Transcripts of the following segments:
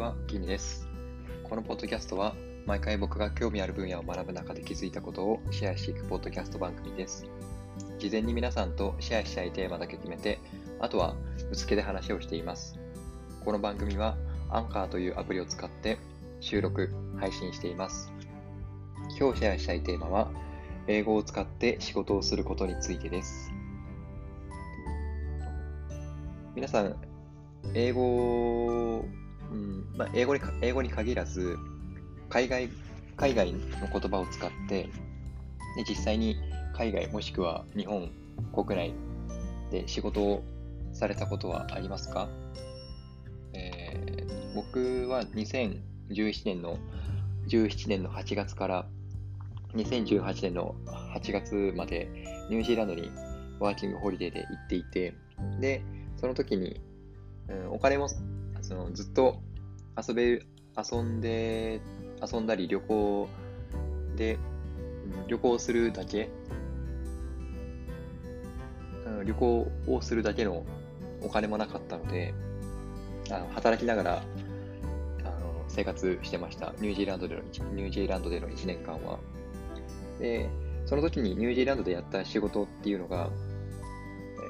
は、キミです。このポッドキャストは、毎回僕が興味ある分野を学ぶ中で気づいたことをシェアしていくポッドキャスト番組です。事前に皆さんとシェアしたいテーマだけ決めて、あとはぶつけで話をしています。この番組は、アンカーというアプリを使って収録、配信しています。今日シェアしたいテーマは、英語を使って仕事をすることについてです。皆さん、英語、まあ、英語に英語に限らず、海外海外の言葉を使って、で実際に海外もしくは日本国内で仕事をされたことはありますか、えー、僕は2017年の17年の8月から2018年の8月までニュージーランドにワーキングホリデーで行っていて、で、その時にうん、お金もそのずっと遊べ、遊んで、遊んだり旅行で、うん、旅行するだけ、うん、旅行をするだけのお金もなかったので、あの働きながらあの生活してました。ニュージーランドでの、ニュージーランドでの1年間は。で、その時にニュージーランドでやった仕事っていうのが、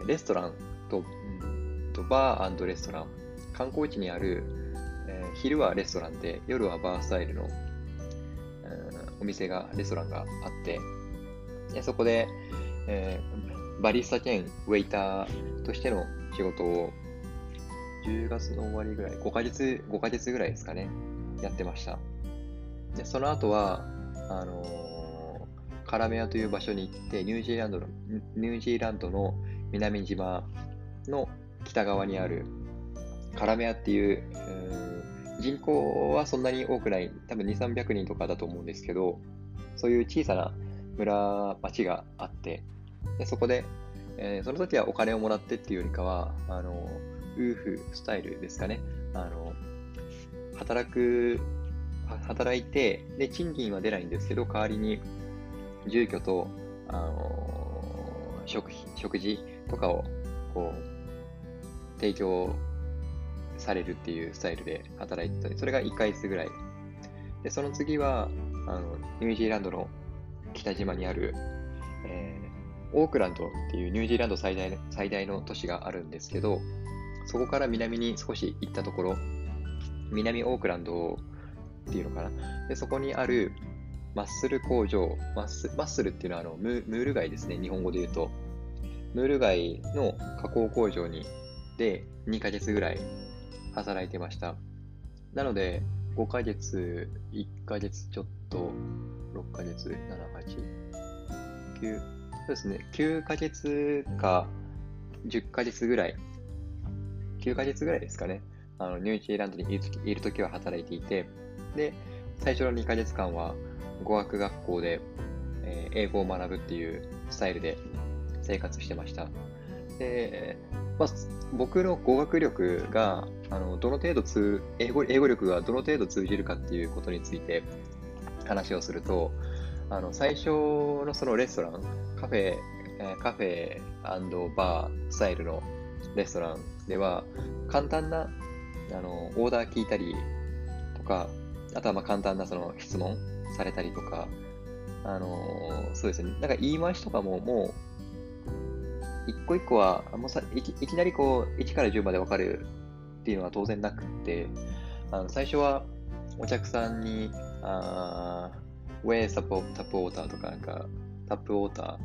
レストランとうんとバーレストラン。観光地にある、昼はレストランで、夜はバースタイルの、えー、お店が、レストランがあって、でそこで、えー、バリスタ兼ウェイターとしての仕事を10月の終わりぐらい、5ヶ月、5ヶ月ぐらいですかね、やってました。で、その後は、あのー、カラメアという場所に行って、ニュージーランドの、ニュージーランドの南島の北側にあるカラメアっていう、う人口はそんなに多くない、多分2、300人とかだと思うんですけど、そういう小さな村、町があって、でそこで、えー、その時はお金をもらってっていうよりかは、あの、ウーフスタイルですかね。あの、働く、働いて、で、賃金は出ないんですけど、代わりに住居と、あの、食、食事とかを、こう、提供されるっていうスタイルで働いてたそれが1ヶ月ぐらい。で、その次は、あの、ニュージーランドの北島にある、えー、オークランドっていうニュージーランド最大最大の都市があるんですけど、そこから南に少し行ったところ、南オークランドっていうのかな。で、そこにあるマッスル工場、マッスマッスルっていうのはあのムムール貝ですね、日本語で言うと。ムール貝の加工工場にで2ヶ月ぐらい働いてました。なので、5ヶ月、1ヶ月ちょっと、6ヶ月、7、8、9、そうですね、9ヶ月か10ヶ月ぐらい、9ヶ月ぐらいですかね、あのニュージーランドにいるときは働いていて、で、最初の2ヶ月間は語学学校で、えー、英語を学ぶっていうスタイルで生活してました。で、まあ、僕の語学力が、あの、どの程度通、英語、英語力がどの程度通じるかっていうことについて話をすると、あの、最初のそのレストラン、カフェ、カフェバースタイルのレストランでは、簡単な、あの、オーダー聞いたりとか、あとはまあ簡単なその質問されたりとか、あのそうですね、なんか言い回しとかももう一個一個は、もうさいきいきなりこう、1から10まで分かるっていうのは当然なくて、あの最初はお客さんに、あ Where タップウォーターとか、なんか、タップウォーター、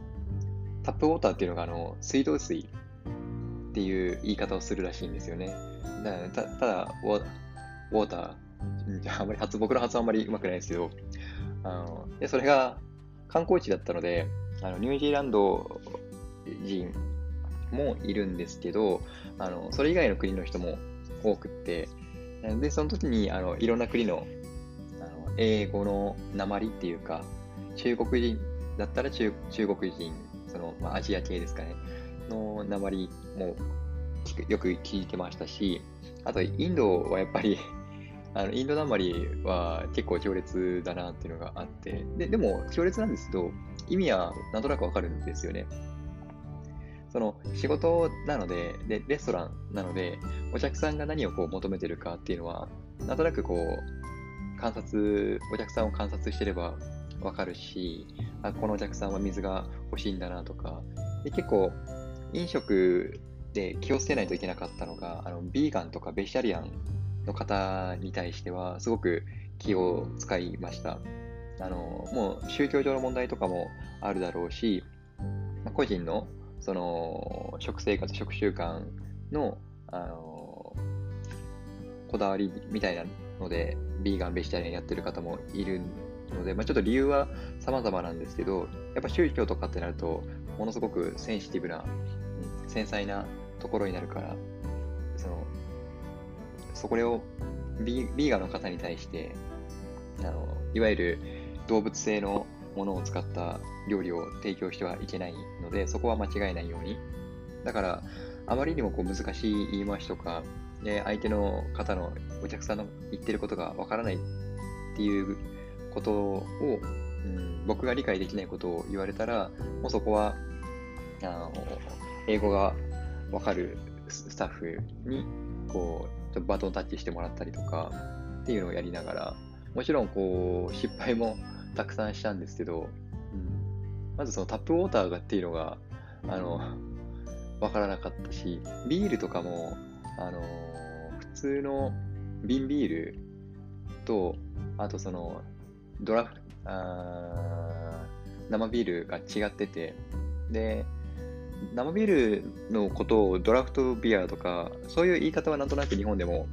タップウォーターっていうのが、あの、水道水っていう言い方をするらしいんですよね。だからたただウォ、ウォーター、あんまり発僕の発音あんまりうまくないですけど、あのでそれが観光地だったので、あのニュージーランド人もいるんですけど、あのそれ以外の国の人も多くって、で、その時にあのいろんな国のあの英語の鉛っていうか、中国人だったら中国人、その、まあ、アジア系ですかね、の鉛もよく聞いてましたし、あとインドはやっぱりあのインド鉛は結構強烈だなっていうのがあって、ででも強烈なんですけど、意味はなんとなくわかるんですよね。その仕事なのでで、レストランなので、お客さんが何をこう求めてるかっていうのは、なんとなくこう、観察、お客さんを観察してればわかるし、あ、このお客さんは水が欲しいんだなとか、で結構、飲食で気をつけないといけなかったのが、あの、ビーガンとかベジタリアンの方に対しては、すごく気を使いました。あの、もう宗教上の問題とかもあるだろうし、個人のその食生活、食習慣の、あのこだわりみたいなので、ビーガン、ベジタリアンやってる方もいるので、まあ、ちょっと理由は様々なんですけど、やっぱ宗教とかってなると、ものすごくセンシティブな、うん、繊細なところになるから、その、そこをビーガンの方に対して、あの、いわゆる動物性のものを使った料理を提供してはいけないので、そこは間違えないように。だから、あまりにもこう難しい言い回しとか、ね、相手の方のお客さんの言ってることがわからないっていうことを、うん、僕が理解できないことを言われたら、もうそこは、あの英語がわかるスタッフに、こう、ちょっとバトンタッチしてもらったりとか、っていうのをやりながら、もちろん、こう、失敗もたくさんしたんですけど、うん、まずそのタップウォーターがっていうのが、あの、わからなかったし、ビールとかも、あの普通の瓶ビールと、あとその、ドラフ、あ生ビールが違ってて、で、生ビールのことをドラフトビアとか、そういう言い方はなんとなく日本でも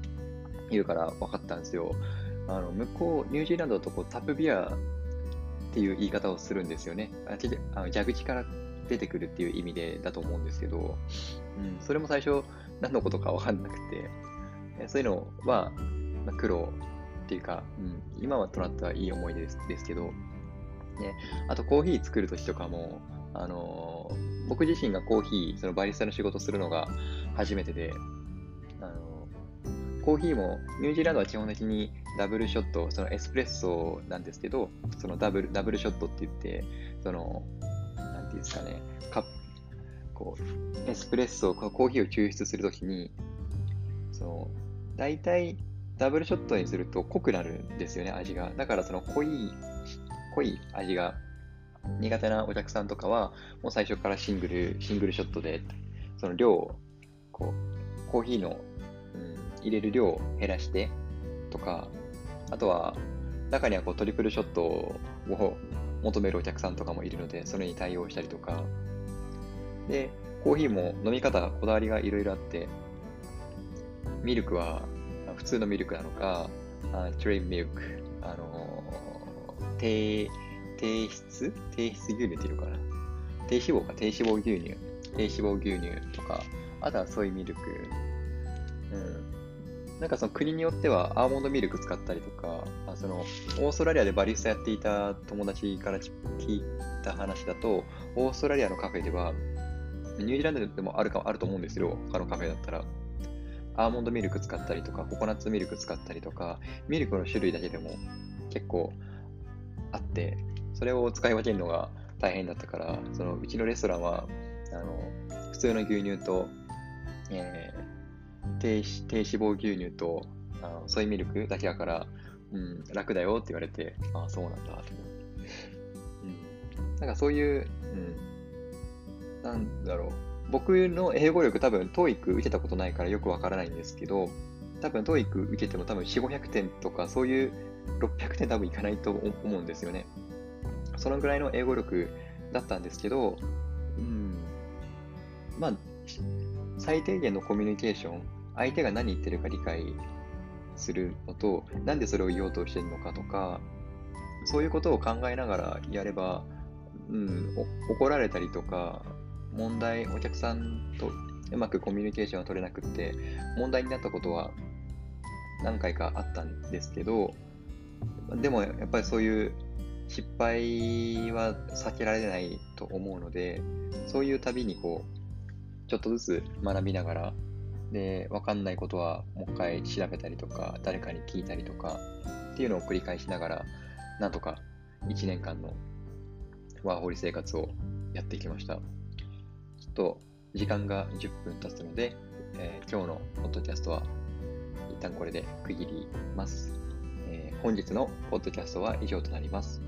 いるから分かったんですよ。あの向こう、ニュージーランドだとこうタップビアっていう言い方をするんですよね。あの蛇口から出てくるっていう意味でだと思うんですけど、うん、それも最初何のことか分かんなくて、そういうのは、まあ、苦労っていうか、うん、今はとなってはいい思い出ですですけど、ね、あとコーヒー作るときとかも、あのー、僕自身がコーヒー、そのバリスタの仕事するのが初めてで、あのー、コーヒーもニュージーランドは基本的にダブルショット、そのエスプレッソなんですけど、そのダブル、ダブルショットって言って、その、なんていうんですかね、カ、こう、エスプレッソ、コーヒーを抽出するときに、その、大体、ダブルショットにすると濃くなるんですよね、味が。だからその濃い、濃い味が苦手なお客さんとかは、もう最初からシングル、シングルショットで、その量を、こう、コーヒーの、うん、入れる量を減らしてとか、あとは、中にはこうトリプルショットを求めるお客さんとかもいるので、それに対応したりとか。で、コーヒーも飲み方、こだわりがいろいろあって、ミルクは普通のミルクなのか、トレイミルク、あの低、低質？低質牛乳っていうのかな？低脂肪か、低脂肪牛乳。低脂肪牛乳とか、あとはソイミルク。なんかその国によってはアーモンドミルク使ったりとか、あそのオーストラリアでバリスタやっていた友達から聞いた話だと、オーストラリアのカフェでは、ニュージーランドでもあるかあると思うんですよ、他のカフェだったら。アーモンドミルク使ったりとか、ココナッツミルク使ったりとか、ミルクの種類だけでも結構あって、それを使い分けるのが大変だったから、そのうちのレストランは、あの普通の牛乳と、えー低脂低脂肪牛乳とあのソイミルクだけだから、うん、楽だよって言われて、ああ、そうなんだと思って。うん。なんかそういう、うん、なんだろう。僕の英語力多分 TOEIC 受けたことないからよくわからないんですけど、多分 TOEIC 受けても多分4、500点とかそういう600点多分いかないと思うんですよね。そのぐらいの英語力だったんですけど、うん、まあ、最低限のコミュニケーション、相手が何言ってるか理解するのと、なんでそれを言おうとしてるのかとか、そういうことを考えながらやれば、うん、怒られたりとか、問題、お客さんとうまくコミュニケーションが取れなくって、問題になったことは何回かあったんですけど、でもやっぱりそういう失敗は避けられないと思うので、そういうたびにこう、ちょっとずつ学びながら、で、わかんないことはもう一回調べたりとか、誰かに聞いたりとか、っていうのを繰り返しながら、なんとか1年間のワーホリ生活をやってきました。ちょっと時間が10分経つので、えー、今日のポッドキャストは一旦これで区切ります。えー、本日のポッドキャストは以上となります。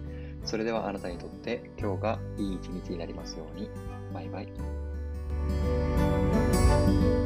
それではあなたにとって今日がいい一日になりますように。バイバイ。Bye.